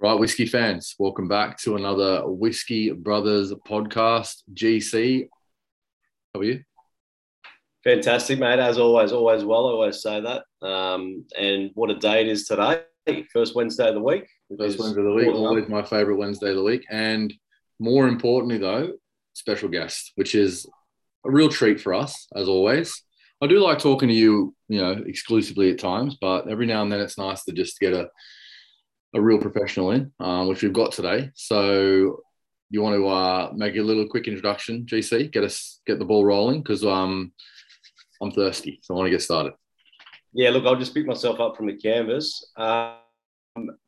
Right, whiskey fans, welcome back to another Whiskey Brothers podcast. GC, how are you? Fantastic, mate. As always, always well. I always say that. Um, and what a day it is today. First Wednesday of the week. First Wednesday of the week. Always my favourite Wednesday of the week. And more importantly, though, special guest, which is a real treat for us, as always. I do like talking to you, you know, exclusively at times, but every now and then it's nice to just get a a real professional in, uh, which we've got today. So you want to uh, make a little quick introduction, GC, get us get the ball rolling because um, I'm thirsty, so I want to get started. Yeah, look, I'll just pick myself up from the canvas, um,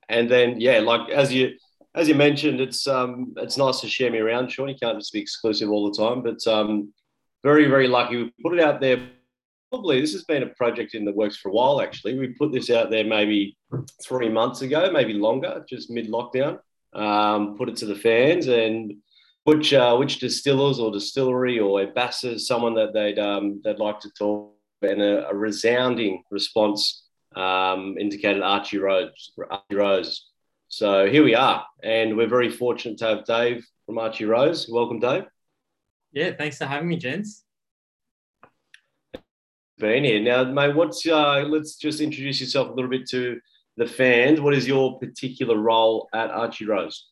and then yeah, like as you as you mentioned, it's um, it's nice to share me around, Sean. You can't just be exclusive all the time, but um, very very lucky. We put it out there probably this has been a project in the works for a while actually. We put this out there maybe three months ago maybe longer just mid lockdown um, put it to the fans and which uh, which distillers or distillery or ambassadors someone that they'd um, they'd like to talk and a, a resounding response um, indicated Archie Rose Archie Rose so here we are and we're very fortunate to have Dave from Archie Rose welcome Dave. Yeah thanks for having me gents been here. Now, mate, what's uh, let's just introduce yourself a little bit to the fans. What is your particular role at Archie Rose?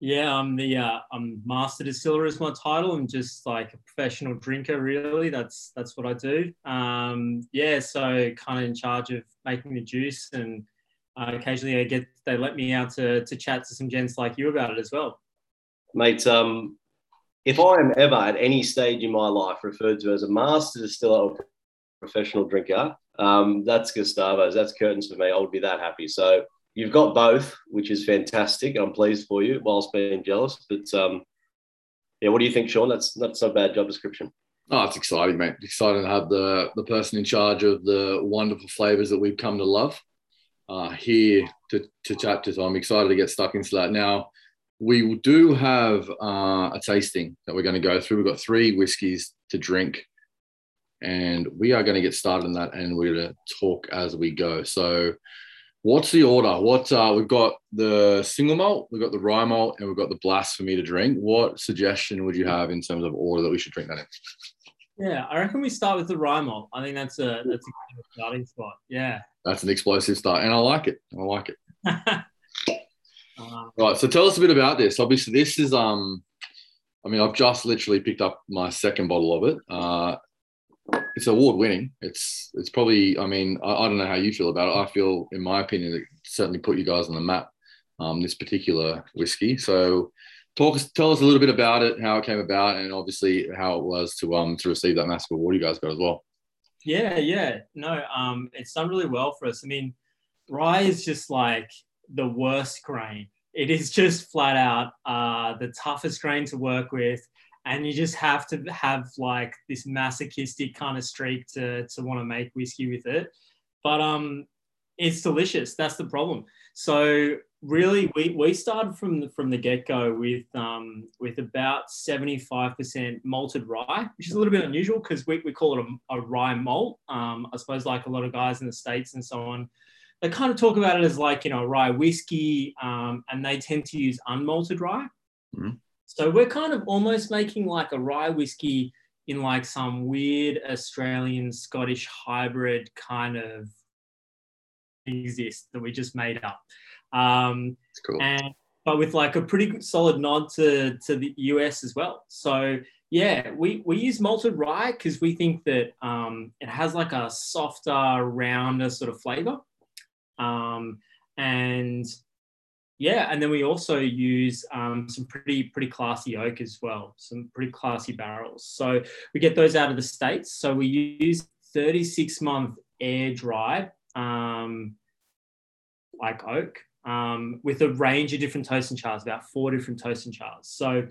Yeah, I'm the uh, I'm master distiller is my title. I'm just like a professional drinker, really. That's that's what I do. Um, yeah, so kind of in charge of making the juice, and uh, occasionally I get they let me out to to chat to some gents like you about it as well. Mate, um, if I am ever at any stage in my life referred to as a master distiller or professional drinker, um, that's Gustavo's. That's curtains for me. I would be that happy. So you've got both, which is fantastic. I'm pleased for you, whilst being jealous. But um, yeah, what do you think, Sean? That's not a bad job description. Oh, it's exciting, mate. exciting to have the the person in charge of the wonderful flavors that we've come to love uh, here to, to chat to. So I'm excited to get stuck into that. Now, we do have uh, a tasting that we're going to go through. We've got three whiskies to drink and we are going to get started on that and we're going to talk as we go. So, what's the order? What uh, we've got the single malt, we've got the rye malt, and we've got the blast for me to drink. What suggestion would you have in terms of order that we should drink that in? Yeah, I reckon we start with the rye malt. I think that's a that's a starting spot. Yeah, that's an explosive start, and I like it. I like it. uh, right, so tell us a bit about this. Obviously, this is um, I mean, I've just literally picked up my second bottle of it. Uh, it's award winning. It's it's probably. I mean, I, I, don't know how you feel about it. I feel, in my opinion, it certainly put you guys on the map. Um, this particular whiskey. So, talk tell us a little bit about it, how it came about, and obviously how it was to um to receive that massive award you guys got as well. Yeah, yeah, no, um, it's done really well for us. I mean, rye is just like the worst grain. It is just flat out uh, the toughest grain to work with and you just have to have like this masochistic kind of streak to to want to make whiskey with it. But um it's delicious. That's the problem. So really we, we started from the, from the get-go with um, with about 75% malted rye which is a little bit unusual because we, we call it a, a rye malt. Um, i suppose like a lot of guys in the states and so on they kind of talk about it as like you know rye whiskey um, and they tend to use unmalted rye. Mm-hmm. So we're kind of almost making like a rye whiskey in like some weird Australian Scottish hybrid kind of exist that we just made up. Um, cool. And but with like a pretty solid nod to to the US as well. So yeah, we we use malted rye because we think that um, it has like a softer, rounder sort of flavor. Um, and yeah, and then we also use um, some pretty pretty classy oak as well, some pretty classy barrels. So we get those out of the states. So we use 36 month air dry um, like oak um, with a range of different toasting chars, about four different toasting chars. So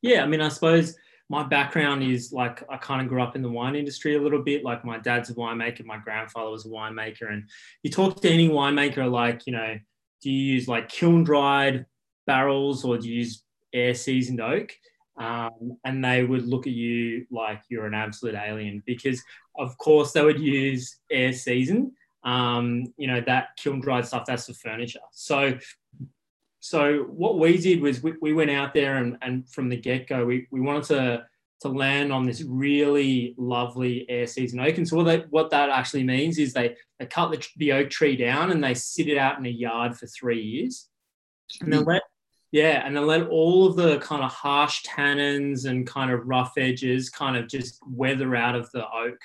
yeah, I mean, I suppose my background is like I kind of grew up in the wine industry a little bit. Like my dad's a winemaker, my grandfather was a winemaker, and you talk to any winemaker, like you know do you use like kiln dried barrels or do you use air seasoned oak? Um, and they would look at you like you're an absolute alien because, of course, they would use air seasoned. Um, you know, that kiln dried stuff, that's the furniture. So, so what we did was we, we went out there and, and from the get-go we, we wanted to to land on this really lovely air season oak and so what, they, what that actually means is they, they cut the, the oak tree down and they sit it out in a yard for three years. And then let yeah and then let all of the kind of harsh tannins and kind of rough edges kind of just weather out of the oak.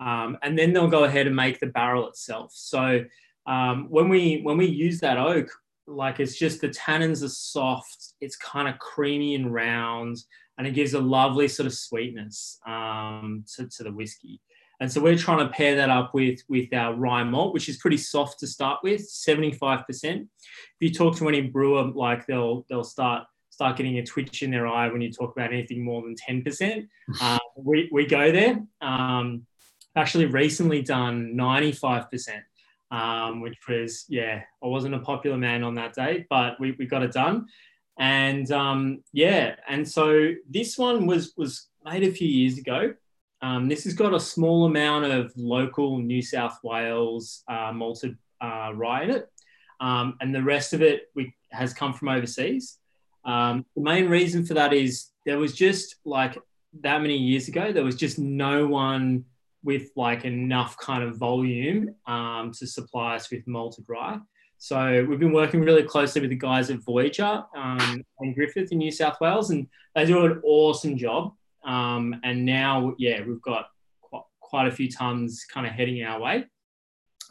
Um, and then they'll go ahead and make the barrel itself. So um, when we when we use that oak like it's just the tannins are soft it's kind of creamy and round and it gives a lovely sort of sweetness um, to, to the whiskey. And so we're trying to pair that up with with our rye malt which is pretty soft to start with 75% if you talk to any brewer like they'll they'll start start getting a twitch in their eye when you talk about anything more than 10% uh, we, we go there. Um, actually recently done 95% um, which was, yeah, I wasn't a popular man on that day, but we, we got it done. And um, yeah, and so this one was was made a few years ago. Um, this has got a small amount of local New South Wales uh, malted uh, rye in it, um, and the rest of it we, has come from overseas. Um, the main reason for that is there was just like that many years ago, there was just no one with like enough kind of volume um, to supply us with malted rye. So we've been working really closely with the guys at Voyager um, and Griffith in New South Wales, and they do an awesome job. Um, and now, yeah, we've got quite, quite a few tons kind of heading our way.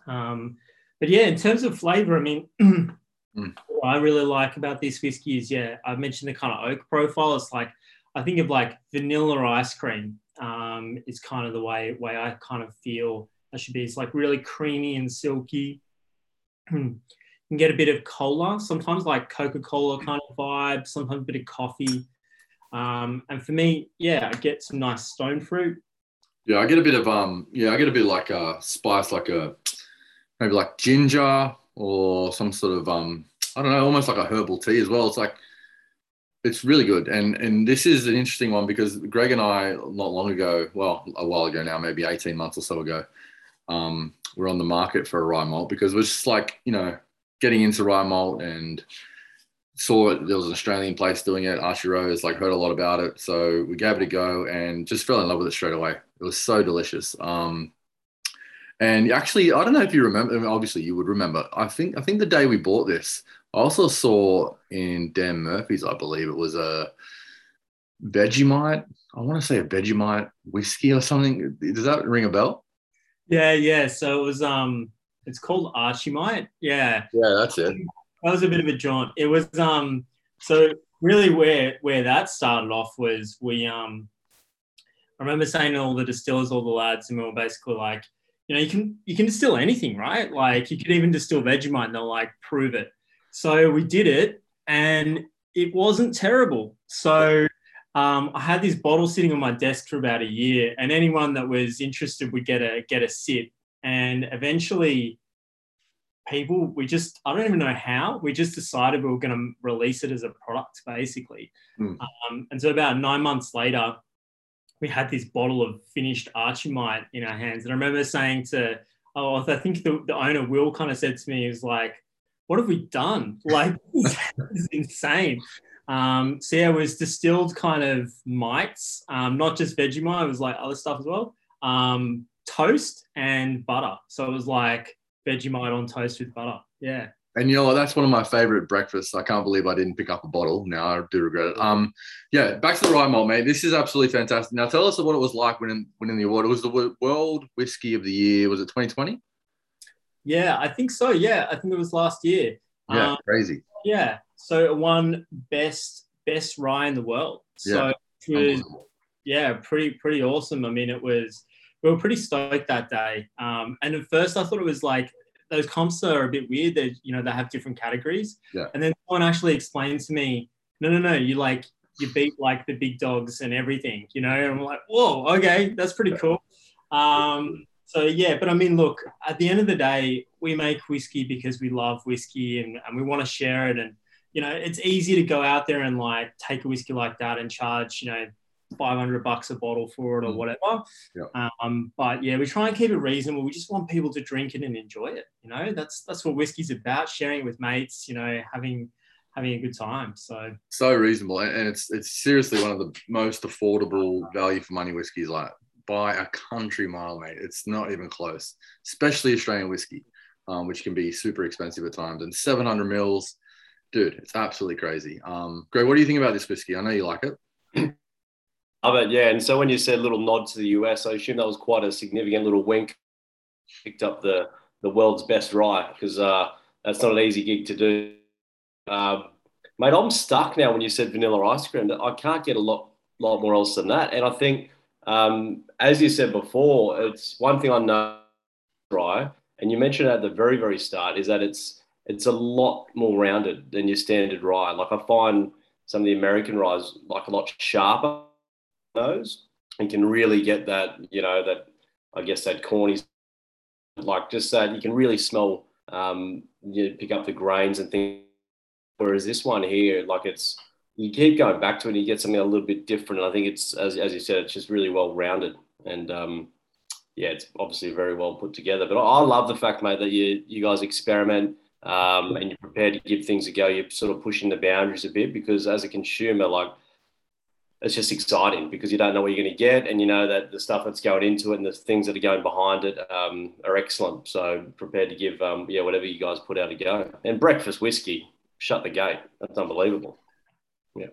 Um, but yeah, in terms of flavour, I mean, mm. what I really like about this whiskey is, yeah, I mentioned the kind of oak profile. It's like I think of like vanilla ice cream um, is kind of the way way I kind of feel it should be. It's like really creamy and silky. can get a bit of cola, sometimes like Coca Cola kind of vibe, sometimes a bit of coffee. Um, and for me, yeah, I get some nice stone fruit. Yeah, I get a bit of um, yeah, I get a bit like a spice, like a maybe like ginger or some sort of um, I don't know, almost like a herbal tea as well. It's like it's really good, and and this is an interesting one because Greg and I not long ago, well, a while ago now, maybe eighteen months or so ago, um, we're on the market for a rye malt because we're just like you know getting into rye malt and saw it. There was an Australian place doing it, Archie Rose. Like heard a lot about it, so we gave it a go and just fell in love with it straight away. It was so delicious. Um, and actually, I don't know if you remember. I mean, obviously, you would remember. I think I think the day we bought this, I also saw in Dan Murphy's, I believe it was a Vegemite. I want to say a Vegemite whiskey or something. Does that ring a bell? Yeah, yeah. So it was um, it's called Archimite. Yeah. Yeah, that's it. That was a bit of a jaunt. It was um, so really where where that started off was we um, I remember saying to all the distillers, all the lads, and we were basically like, you know, you can you can distill anything, right? Like you could even distill Vegemite, and they'll like prove it. So we did it and it wasn't terrible. So um, I had this bottle sitting on my desk for about a year, and anyone that was interested would get a get a sip. And eventually, people we just I don't even know how we just decided we were going to release it as a product, basically. Mm. Um, and so about nine months later, we had this bottle of finished Archimite in our hands, and I remember saying to oh, I think the, the owner Will kind of said to me, he was like what have we done? Like, this is insane. Um, so yeah, it was distilled kind of mites, um, not just Vegemite, it was like other stuff as well. Um, toast and butter. So it was like Vegemite on toast with butter. Yeah. And you know what? That's one of my favorite breakfasts. I can't believe I didn't pick up a bottle. Now I do regret it. Um, yeah, back to the rye malt, mate. This is absolutely fantastic. Now tell us what it was like winning winning the award. It was the World Whiskey of the Year. Was it 2020? Yeah, I think so. Yeah, I think it was last year. Yeah, um, crazy. Yeah, so it won best best rye in the world. So yeah. it was yeah, pretty pretty awesome. I mean, it was we were pretty stoked that day. Um, and at first, I thought it was like those comps are a bit weird. That you know they have different categories. Yeah. And then someone actually explained to me, no, no, no, you like you beat like the big dogs and everything, you know. And I'm like, whoa, okay, that's pretty cool. Um, so yeah, but I mean, look, at the end of the day, we make whiskey because we love whiskey and, and we want to share it. And you know, it's easy to go out there and like take a whiskey like that and charge, you know, 500 bucks a bottle for it or mm. whatever. Yeah. Um, but yeah, we try and keep it reasonable. We just want people to drink it and enjoy it. You know, that's that's what whiskey's about: sharing it with mates. You know, having having a good time. So so reasonable, and it's it's seriously one of the most affordable value for money whiskeys like by a country mile, mate. It's not even close, especially Australian whiskey, um, which can be super expensive at times. And 700 mils, dude, it's absolutely crazy. Um, Greg, what do you think about this whiskey? I know you like it. Love it, yeah. And so when you said little nod to the US, I assume that was quite a significant little wink. Picked up the the world's best rye because uh, that's not an easy gig to do. Um, mate, I'm stuck now when you said vanilla ice cream. I can't get a lot lot more else than that. And I think um, as you said before, it's one thing I know rye, and you mentioned at the very, very start, is that it's it's a lot more rounded than your standard rye. Like I find some of the American ryes like a lot sharper nose and can really get that, you know, that I guess that corny, like just that you can really smell, um, you pick up the grains and things. Whereas this one here, like it's you keep going back to it and you get something a little bit different. And I think it's, as, as you said, it's just really well rounded. And um, yeah, it's obviously very well put together. But I, love the fact, mate, that you, you guys experiment um, and you're prepared to give things a go. You're sort of pushing the boundaries a bit because as a consumer, like, it's just exciting because you don't know what you're going to get, and you know that the stuff that's going into it and the things that are going behind it um, are excellent. So prepared to give um, yeah whatever you guys put out a go. And breakfast whiskey, shut the gate. That's unbelievable. Yeah.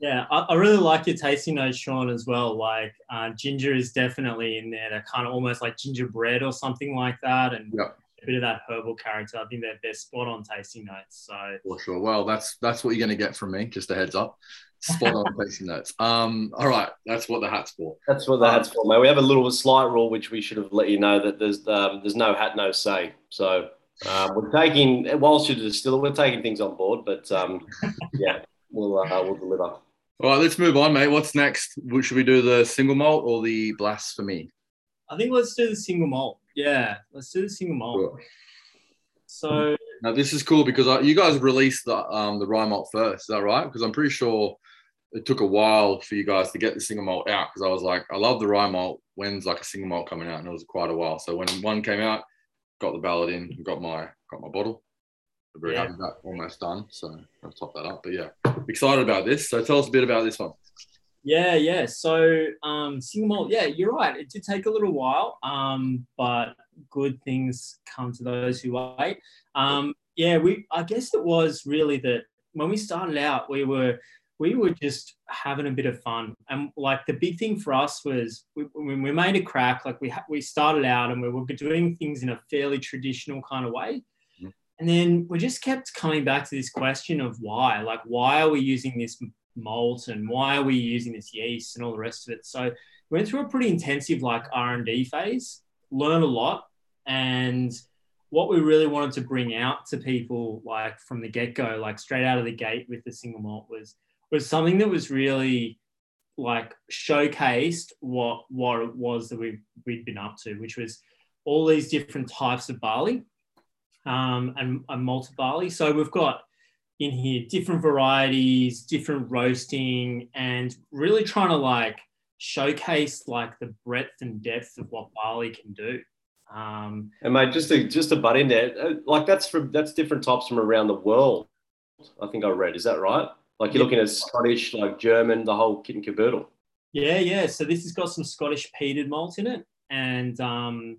Yeah, I, I, really like your tasting notes, Sean, as well. Like uh, ginger is definitely in there. They're kind of almost like gingerbread or something like that, and yep. A bit of that herbal character. I think they're, they're spot on tasting notes. So for sure. Well, that's that's what you're going to get from me. Just a heads up. Spot on tasting notes. Um, all right, that's what the hat's for. That's what the hat's for, mate. We have a little slight rule which we should have let you know that there's um, there's no hat, no say. So um, we're taking whilst you're distiller, we're taking things on board, but um, yeah we'll uh, we'll deliver. All right, let's move on, mate. What's next? Should we do the single malt or the blasphemy? I think let's do the single malt. Yeah, let's do the single malt. Sure. So now this is cool because I, you guys released the um, the rye malt first. Is that right? Because I'm pretty sure it took a while for you guys to get the single malt out. Because I was like, I love the rye malt. When's like a single malt coming out? And it was quite a while. So when one came out, got the ballot in, got my got my bottle very yeah. happy that almost done. So I'll top that up. But yeah, excited about this. So tell us a bit about this one. Yeah, yeah. So um, single malt, yeah, you're right. It did take a little while, um, but good things come to those who wait. Um, yeah, we. I guess it was really that when we started out, we were we were just having a bit of fun, and like the big thing for us was we, when we made a crack. Like we ha- we started out and we were doing things in a fairly traditional kind of way. And then we just kept coming back to this question of why, like, why are we using this malt and why are we using this yeast and all the rest of it? So we went through a pretty intensive like R&D phase, learned a lot. And what we really wanted to bring out to people like from the get-go, like straight out of the gate with the single malt was, was something that was really like showcased what, what it was that we we'd been up to, which was all these different types of barley um, and, and malted barley. So we've got in here different varieties, different roasting, and really trying to like showcase like the breadth and depth of what barley can do. Um, and mate, just to just to butt in there, uh, like that's from that's different types from around the world. I think I read. Is that right? Like you're yeah. looking at Scottish, like German, the whole kit and caboodle. Yeah, yeah. So this has got some Scottish peated malt in it, and um,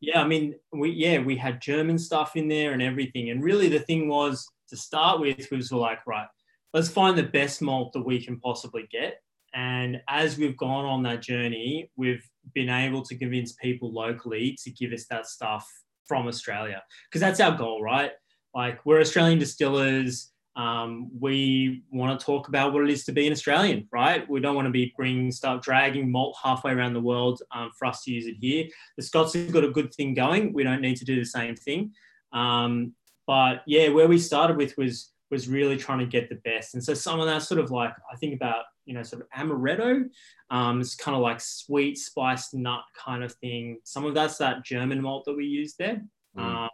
yeah, I mean, we yeah we had German stuff in there and everything, and really the thing was to start with we was like right, let's find the best malt that we can possibly get. And as we've gone on that journey, we've been able to convince people locally to give us that stuff from Australia because that's our goal, right? Like we're Australian distillers um, we want to talk about what it is to be an Australian, right? We don't want to be bringing stuff, dragging malt halfway around the world um, for us to use it here. The Scots have got a good thing going. We don't need to do the same thing. Um, but yeah, where we started with was was really trying to get the best. And so some of that sort of like I think about you know sort of amaretto. Um, it's kind of like sweet spiced nut kind of thing. Some of that's that German malt that we use there. Mm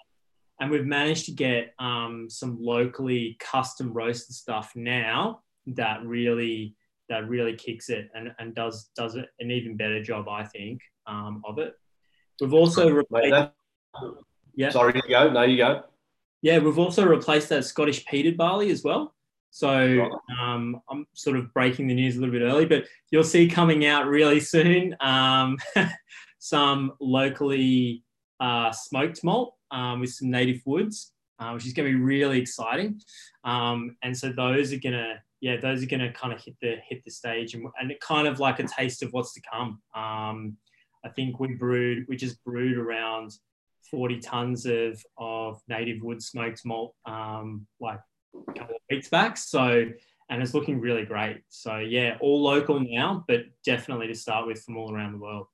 and we've managed to get um, some locally custom roasted stuff now that really that really kicks it and, and does does it an even better job, I think, um, of it. We've also replaced. Yeah. Sorry, you go. No, you go. Yeah, we've also replaced that Scottish peated barley as well. So um, I'm sort of breaking the news a little bit early, but you'll see coming out really soon um, some locally uh, smoked malt um, with some native woods, uh, which is going to be really exciting. Um, and so those are going to, yeah, those are going to kind of hit the hit the stage and, and kind of like a taste of what's to come. Um, I think we brewed, we just brewed around 40 tons of, of native wood smoked malt um, like a couple of weeks back. So, and it's looking really great. So yeah, all local now, but definitely to start with from all around the world.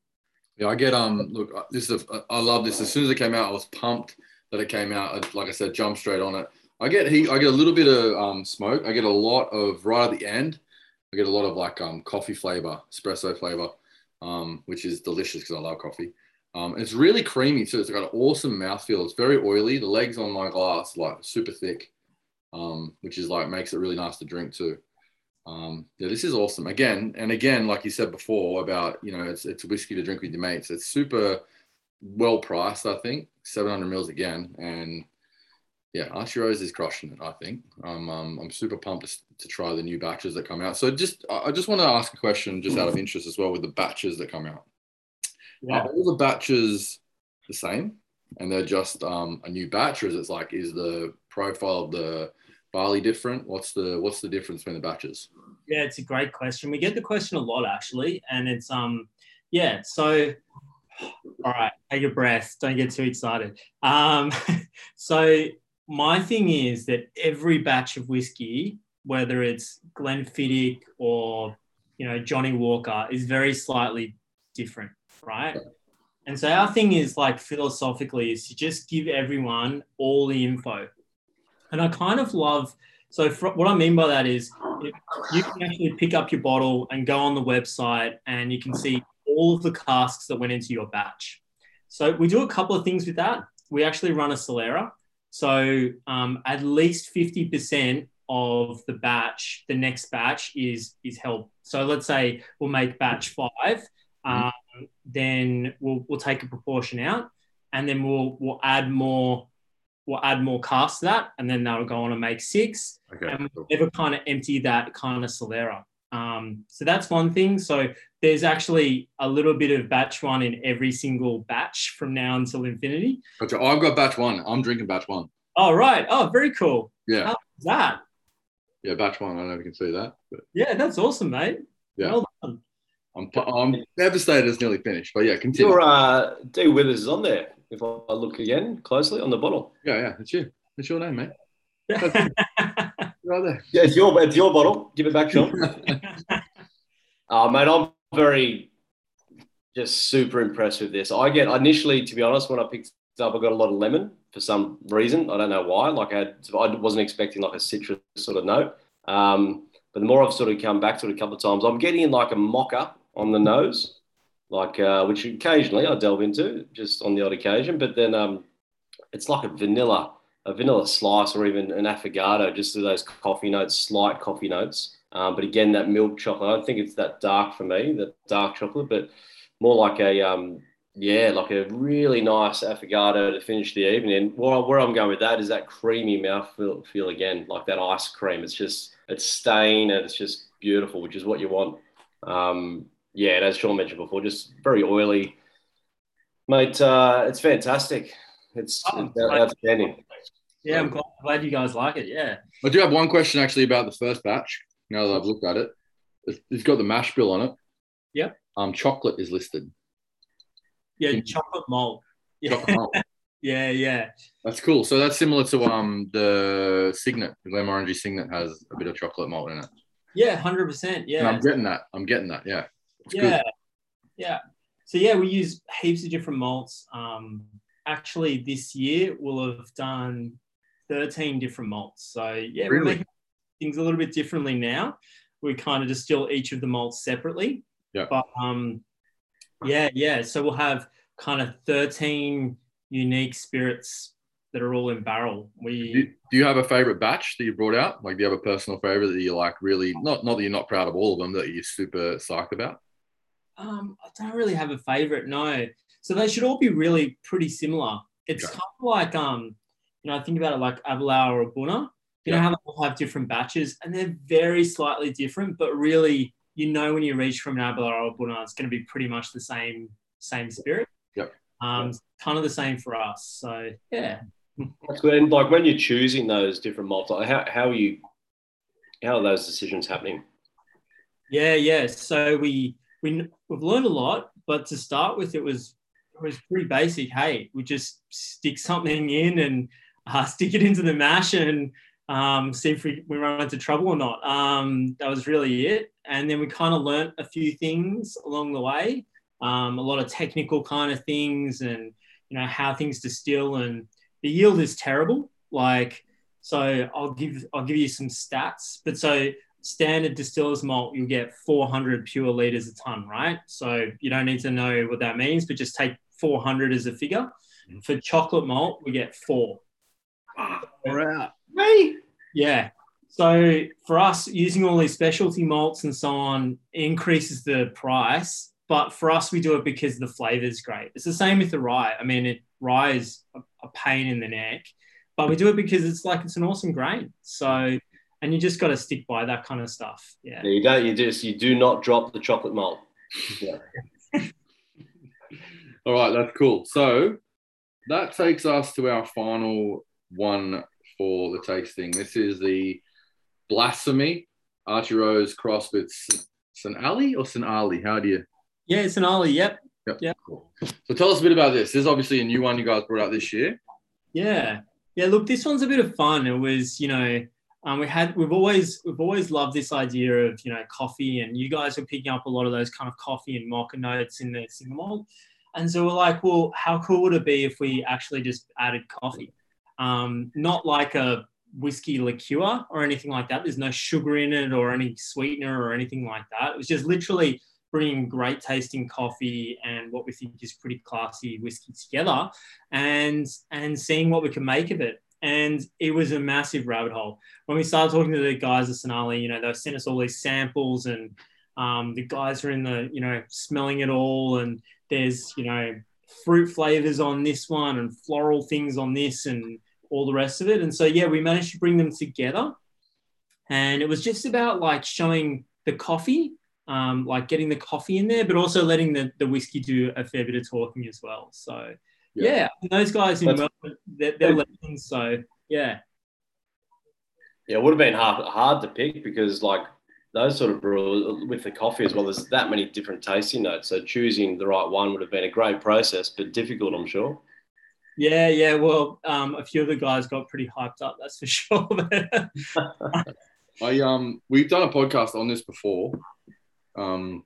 Yeah, I get um. Look, uh, this is a, I love this. As soon as it came out, I was pumped that it came out. Like I said, jump straight on it. I get he, I get a little bit of um, smoke. I get a lot of right at the end. I get a lot of like um, coffee flavor, espresso flavor, um, which is delicious because I love coffee. Um, it's really creamy too. It's got an awesome mouthfeel. It's very oily. The legs on my glass like super thick, um, which is like makes it really nice to drink too. Um, yeah, this is awesome. Again and again, like you said before about you know it's it's a whiskey to drink with your mates. It's super well priced. I think 700 mils again, and yeah, Archie Rose is crushing it. I think I'm um, I'm super pumped to, to, try the new batches that come out. So just I just want to ask a question just out of interest as well with the batches that come out. Yeah. Are all the batches the same, and they're just um, a new batch, or is it like is the profile of the barley different? What's the what's the difference between the batches? Yeah, it's a great question. We get the question a lot actually, and it's um yeah. So all right, take a breath. Don't get too excited. Um, so my thing is that every batch of whiskey, whether it's Glenfiddich or you know Johnnie Walker, is very slightly different, right? And so our thing is like philosophically is to just give everyone all the info and I kind of love, so what I mean by that is you can actually pick up your bottle and go on the website and you can see all of the casks that went into your batch. So we do a couple of things with that. We actually run a Solera. So um, at least 50% of the batch, the next batch is is held. So let's say we'll make batch five, mm-hmm. Then we'll we'll take a proportion out, and then we'll we'll add more we'll add more casks to that, and then that'll go on and make six. Okay, and we'll never kind of empty that kind of Solera. Um, so that's one thing. So there's actually a little bit of batch one in every single batch from now until infinity. Gotcha. Oh, I've got batch one. I'm drinking batch one. Oh, right. Oh, very cool. Yeah. How's that? Yeah, batch one. I don't know if you can see that. But... Yeah, that's awesome, mate. Yeah. Well. I'm, I'm devastated it's nearly finished, but yeah, continue. Your uh, D Withers is on there if I look again closely on the bottle. Yeah, yeah, it's you. It's your name, mate. right there. Yeah, it's your it's your bottle. Give it back, Sean. uh, mate, I'm very just super impressed with this. I get initially, to be honest, when I picked it up, I got a lot of lemon for some reason. I don't know why. Like I, had, I wasn't expecting like a citrus sort of note. Um, but the more I've sort of come back to it a couple of times, I'm getting in like a mocha on the nose like uh, which occasionally I delve into just on the odd occasion. But then um, it's like a vanilla, a vanilla slice, or even an affogato, just those coffee notes, slight coffee notes. Um, but again, that milk chocolate, I don't think it's that dark for me, that dark chocolate, but more like a um, yeah, like a really nice affogato to finish the evening. Where, I'm going with that is that creamy mouth feel, feel again, like that ice cream. It's just it's staying and it's just beautiful, which is what you want. Um, yeah, and as Sean mentioned before, just very oily, mate. Uh, it's fantastic. It's, oh, it's outstanding. Yeah, I'm glad, glad, you guys like it. Yeah. I do have one question actually about the first batch. Now that I've looked at it, it's got the mash bill on it. Yep. Um, chocolate is listed. Yeah, In- chocolate malt. Yeah. Chocolate malt. yeah, yeah. That's cool. So that's similar to um the Signet, the Glenmorangie Signet has a bit of chocolate malt in it. Yeah, hundred percent. Yeah. And I'm getting that. I'm getting that. Yeah. It's yeah, good. yeah. So yeah, we use heaps of different malts. Um, actually, this year we'll have done thirteen different malts. So yeah, really? we're making things a little bit differently now. We kind of distill each of the malts separately. Yeah. But um, yeah, yeah. So we'll have kind of thirteen unique spirits that are all in barrel. We do, do, you have a favorite batch that you brought out? Like, do you have a personal favorite that you like really not not that you're not proud of all of them that you're super psyched about? Um, I don't really have a favorite, no. So they should all be really pretty similar. It's kind of like um, you know, I think about it like Aberlour A'bunadh. You know how they all have different batches, and they're very slightly different, but really, you know, when you reach from an Aberlour A'bunadh, it's going to be pretty much the same same spirit. Yep. Um, kind of the same for us. So yeah. That's good. And like when you're choosing those different malts, like how how are you? How are those decisions happening? Yeah, yeah. So we we we've learned a lot, but to start with, it was it was pretty basic. Hey, we just stick something in and uh, stick it into the mash and um, see if we, we run into trouble or not. Um, that was really it. And then we kind of learnt a few things along the way, um, a lot of technical kind of things and, you know, how things distill and the yield is terrible. Like, so I'll give, I'll give you some stats, but so standard distillers malt, you'll get 400 pure liters a ton, right? So you don't need to know what that means, but just take 400 as a figure. Mhm. For chocolate malt, we get four. Right. Me? Yeah. So for us, using all these specialty malts and so on increases the price. But for us, we do it because the flavor is great. It's the same with the rye. I mean, it, rye is a, a pain in the neck, but we do it because it's like it's an awesome grain. So, and you just got to stick by that kind of stuff. Yeah. Yeah, you don't. You just you do not drop the chocolate malt. Yeah. All right, that's cool. So that takes us to our final one for the tasting. This is the Blasphemy Archie Rose cross with St. Ali or St. Ali. How do you? Yeah, it's an ollie. Yep. Yeah. Cool. So tell us a bit about this. This is obviously a new one you guys brought out this year. Yeah, yeah. Look, this one's a bit of fun. It was, you know, um, we had we've always we've always loved this idea of you know coffee, and you guys were picking up a lot of those kind of coffee and mocha notes in the single malt, and so we're like, well, how cool would it be if we actually just added coffee, um, not like a whiskey liqueur or anything like that. There's no sugar in it or any sweetener or anything like that. It was just literally bringing great tasting coffee and what we think is pretty classy whiskey together and and seeing what we can make of it and it was a massive rabbit hole. When we started talking to the guys at St. Ali you know they sent us all these samples and um, the guys are in the you know smelling it all and there's you know fruit flavors on this one and floral things on this and all the rest of it. And so yeah we managed to bring them together. And it was just about like showing the coffee um, like getting the coffee in there, but also letting the, the whiskey do a fair bit of talking as well. So, yeah, Yeah. those guys in That's- Melbourne, they're, they're legends. So, yeah, Yeah, it would have been hard hard to pick because like those sort of brews with the coffee as well. There's that many different tasting notes, so choosing the right one would have been a great process, but difficult, I'm sure. yeah, yeah. Well, um, a few of the guys got pretty hyped up, that's for sure. I um we've done a podcast on this before. Um,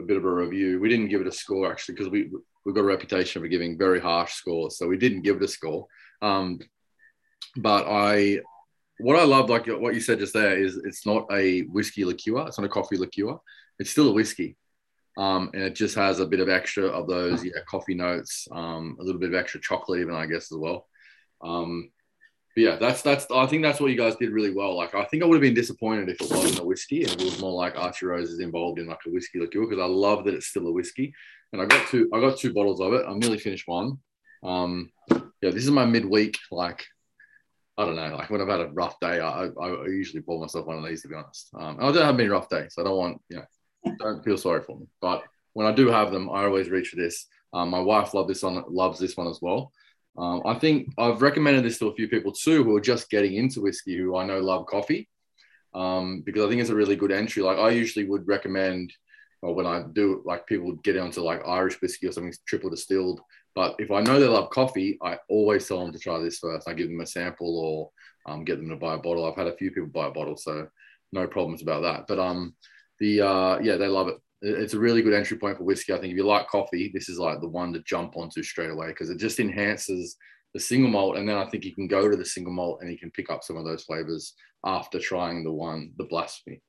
a bit of a review. We didn't give it a score actually because we we've got a reputation for giving very harsh scores, so we didn't give it a score. Um, but I what I love, like what you said just there, is it's not a whiskey liqueur. It's not a coffee liqueur. It's still a whiskey. Um, and it just has a bit of extra of those yeah, coffee notes, um, a little bit of extra chocolate, even I guess as well. Um, yeah, that's that's. I think that's what you guys did really well. Like, I think I would have been disappointed if it wasn't a whiskey and it was more like Archie Rose is involved in like a whiskey liqueur because I love that it's still a whiskey. And I got two. I got two bottles of it. I'm nearly finished one. Um, yeah, this is my midweek. Like, I don't know. Like when I've had a rough day, I, I, I usually pour myself one of these to be honest. Um, I don't have many rough days, so I don't want you know, don't feel sorry for me. But when I do have them, I always reach for this. Um, my wife loves this one. Loves this one as well. Um, I think I've recommended this to a few people too who are just getting into whiskey who I know love coffee um, because I think it's a really good entry. Like I usually would recommend, when I do, like people get onto like Irish whiskey or something triple distilled. But if I know they love coffee, I always tell them to try this first. I give them a sample or um, get them to buy a bottle. I've had a few people buy a bottle, so no problems about that. But um, the uh, yeah, they love it. It- It's a really good entry point for whiskey. I think if you like coffee, this is like the one to jump onto straight away because it just enhances the single malt, and then I think you can go to the single malt and you can pick up some of those flavors after trying the one, the blasphemy.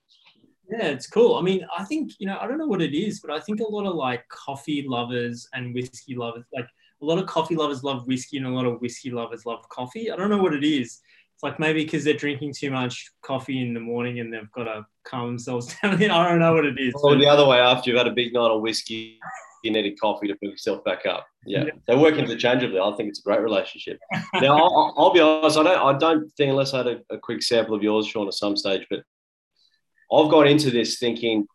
Yeah, it's cool. I mean, I think, you know, I don't know what it is, but I think a lot of like coffee lovers and whiskey lovers, like a lot of coffee lovers love whiskey and a lot of whiskey lovers love coffee. I don't know what it is. Like maybe because they're drinking too much coffee in the morning and they've got to calm themselves down. I don't know what it is. Or but- the other way after you've had a big night of whiskey. you needed coffee to pick yourself back up. Yeah, they work interchangeably. I think it's a great relationship. now, I'll, I'll, be honest. I don't. I don't think unless I had a, a, quick sample of yours, Sean, at some stage. But I've got into this thinking,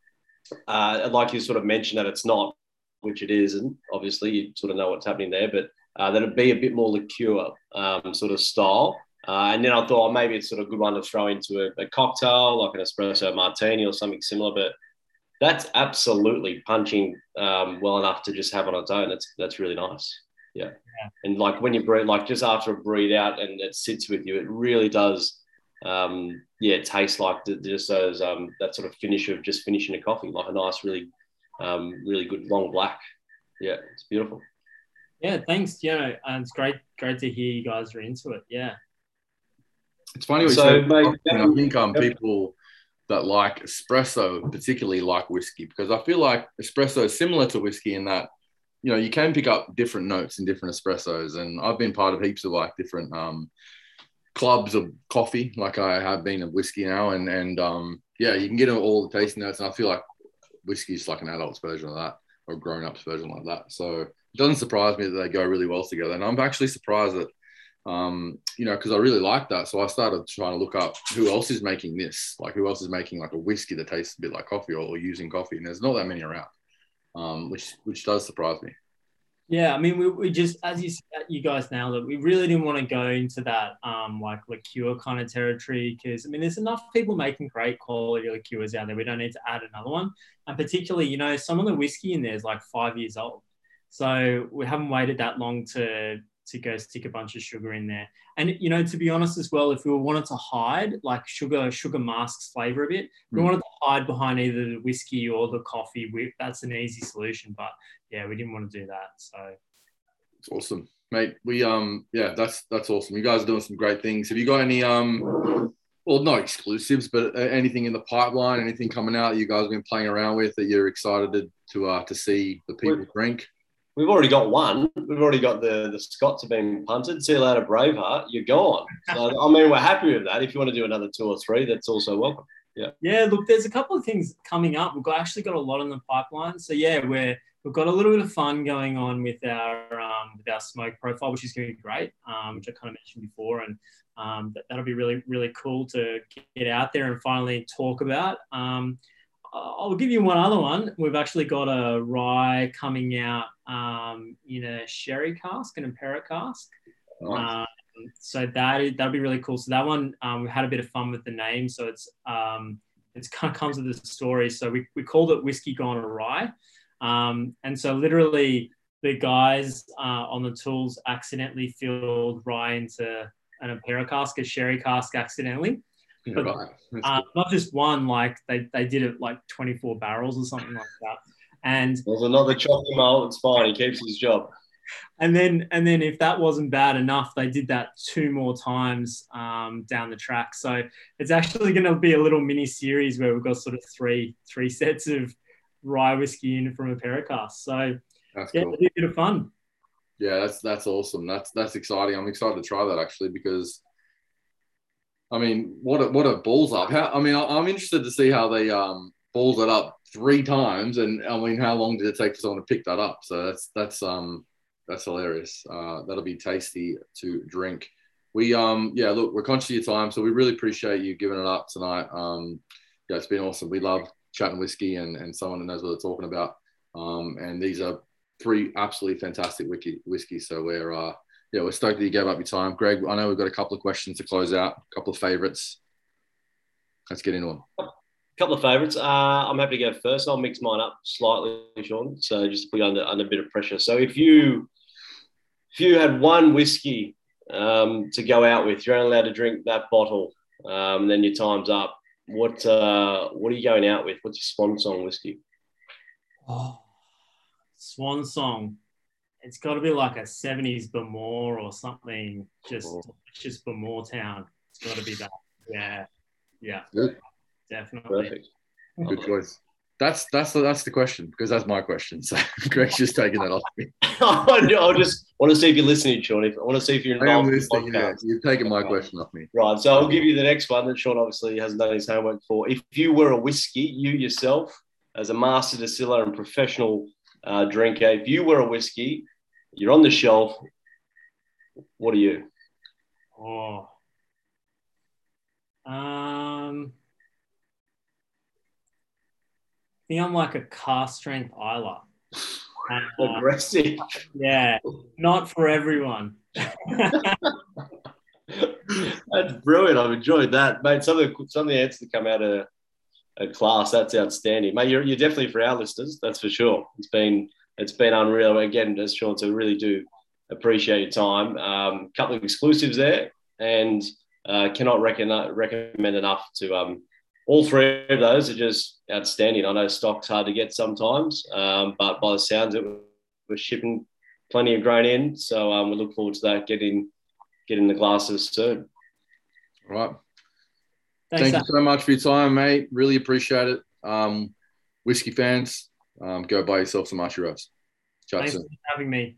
uh, like you sort of mentioned, that it's not, which it is, and obviously you sort of know what's happening there. But uh, that it'd be a bit more liqueur um, sort of style. Uh, and then I thought oh, maybe it's sort of a good one to throw into a, a cocktail, like an espresso martini or something similar. But that's absolutely punching um, well enough to just have on its own. That's that's really nice. Yeah. yeah. And like when you breathe, like just after a breathe out and it sits with you, it really does. Um, yeah, taste like the, just those um, that sort of finish of just finishing a coffee, like a nice, really, um, really good long black. Yeah, it's beautiful. Yeah, thanks. Yeah, and it's great, great to hear you guys are into it. Yeah. It's funny. So, mate, I think um, people that like espresso particularly like whiskey because I feel like espresso is similar to whiskey in that you know you can pick up different notes in different espressos and I've been part of heaps of like different um, clubs of coffee like I have been of whiskey now and and um, yeah you can get all the tasting notes and I feel like whiskey is like an adult's version of that or grown up's version like that so it doesn't surprise me that they go really well together and I'm actually surprised that um, you know, because I really like that. So I started trying to look up who else is making this, like who else is making like a whiskey that tastes a bit like coffee or, or using coffee. And there's not that many around, um, which which does surprise me. Yeah, I mean, we, we just as you you guys now that we really didn't want to go into that um, like liqueur kind of territory because I mean, there's enough people making great quality liqueurs out there. We don't need to add another one, and particularly, you know, some of the whiskey in there is like five years old. So we haven't waited that long to to go stick a bunch of sugar in there. And you know, to be honest as well, if we wanted to hide like sugar, sugar masks flavor a bit, we mm. wanted to hide behind either the whiskey or the coffee. We, that's an easy solution. But yeah, we didn't want to do that. So it's awesome, mate. We um yeah, that's that's awesome. You guys are doing some great things. Have you got any um well, not exclusives, but uh, anything in the pipeline, anything coming out you guys have been playing around with that you're excited to to, uh, to see the people drink? We've already got one. We've already got the the Scots have been punted. See you later, Braveheart. You're gone. So I mean, we're happy with that. If you want to do another two or three, that's also welcome. Yeah. Yeah. Look, there's a couple of things coming up. We've got, actually got a lot in the pipeline. So yeah, we're we've got a little bit of fun going on with our um, with our smoke profile, which is going to be great, um, which I kind of mentioned before, and um, that, will be really really cool to get out there and finally talk about. Um, I'll give you one other one. We've actually got a rye coming out um, in a sherry cask, an Apera cask. Nice. Um, so that is, that'll be really cool. So that one, um, we had a bit of fun with the name. So it's um, it's kind of comes with the story. So we, we called it whiskey gone awry. Um, and so literally the guys uh, on the tools accidentally filled rye into an Apera cask, a sherry cask accidentally. But, right. uh, not just one, like they, they did it like 24 barrels or something like that. And there's another chocolate malt. It's fine. He keeps his job. And then, and then, if that wasn't bad enough, they did that two more times um, down the track. So it's actually going to be a little mini series where we've got sort of three three sets of rye whiskey in from a cask. So that's yeah, cool. a bit of fun. Yeah, that's that's awesome. That's that's exciting. I'm excited to try that actually because I mean, what a, what a balls up! How I mean, I'm interested to see how they um balls it up three times, and I mean, how long did it take for someone to pick that up? So that's that's um that's hilarious. Uh, that'll be tasty to drink. We um yeah, look, we're conscious of your time, so we really appreciate you giving it up tonight. Um, yeah, it's been awesome. We love chatting whiskey and and someone who knows what they're talking about. Um, and these are three absolutely fantastic whiskey whiskey. So we're uh yeah, we're stoked that you gave up your time. Greg, I know we've got a couple of questions to close out, a couple of favorites. Let's get into them. A couple of favorites. Uh, I'm happy to go first. I'll mix mine up slightly, Sean. So just to put you under, under a bit of pressure. So if you if you had one whiskey um, to go out with, you're only allowed to drink that bottle. Um, then your time's up. What uh, what are you going out with? What's your swan song whiskey? Oh, swan song it's got to be like a 70s Bowmore or something, just just Bowmore town. It's got to be that. Yeah. Yeah. Good. Definitely. Perfect. Good choice. That's that's the, that's the question because that's my question. So Greg's just taking that off me. I just want to see if you're listening, Sean. If, I want to see if you're involved. I am listening. Yeah, you've taken my question off me. Right. So I'll give you the next one that Sean obviously hasn't done his homework for. If you were a whiskey, you yourself, as a master distiller and professional uh, drinker. If you were a whiskey, you're on the shelf. What are you? Oh. Um, I think I'm like a cask strength Islay. Uh, Aggressive. Yeah, not for everyone. that's brilliant. I've enjoyed that, mate. Some of the some of the answers that come out of a class, that's outstanding, mate. You're, you're definitely for our listeners, that's for sure. It's been it's been unreal. Again, as Sean said, really do appreciate your time. A um, couple of exclusives there, and uh, cannot recommend recommend enough to um, all three of those are just outstanding. I know stock's hard to get sometimes, um, but by the sounds of it, we're shipping plenty of grain in. So um, we look forward to that getting getting the glasses soon. All right. Thanks, Thank you so much for your time, mate. Really appreciate it. Um, whiskey fans, um, go buy yourself some Usher Thanks soon. for having me.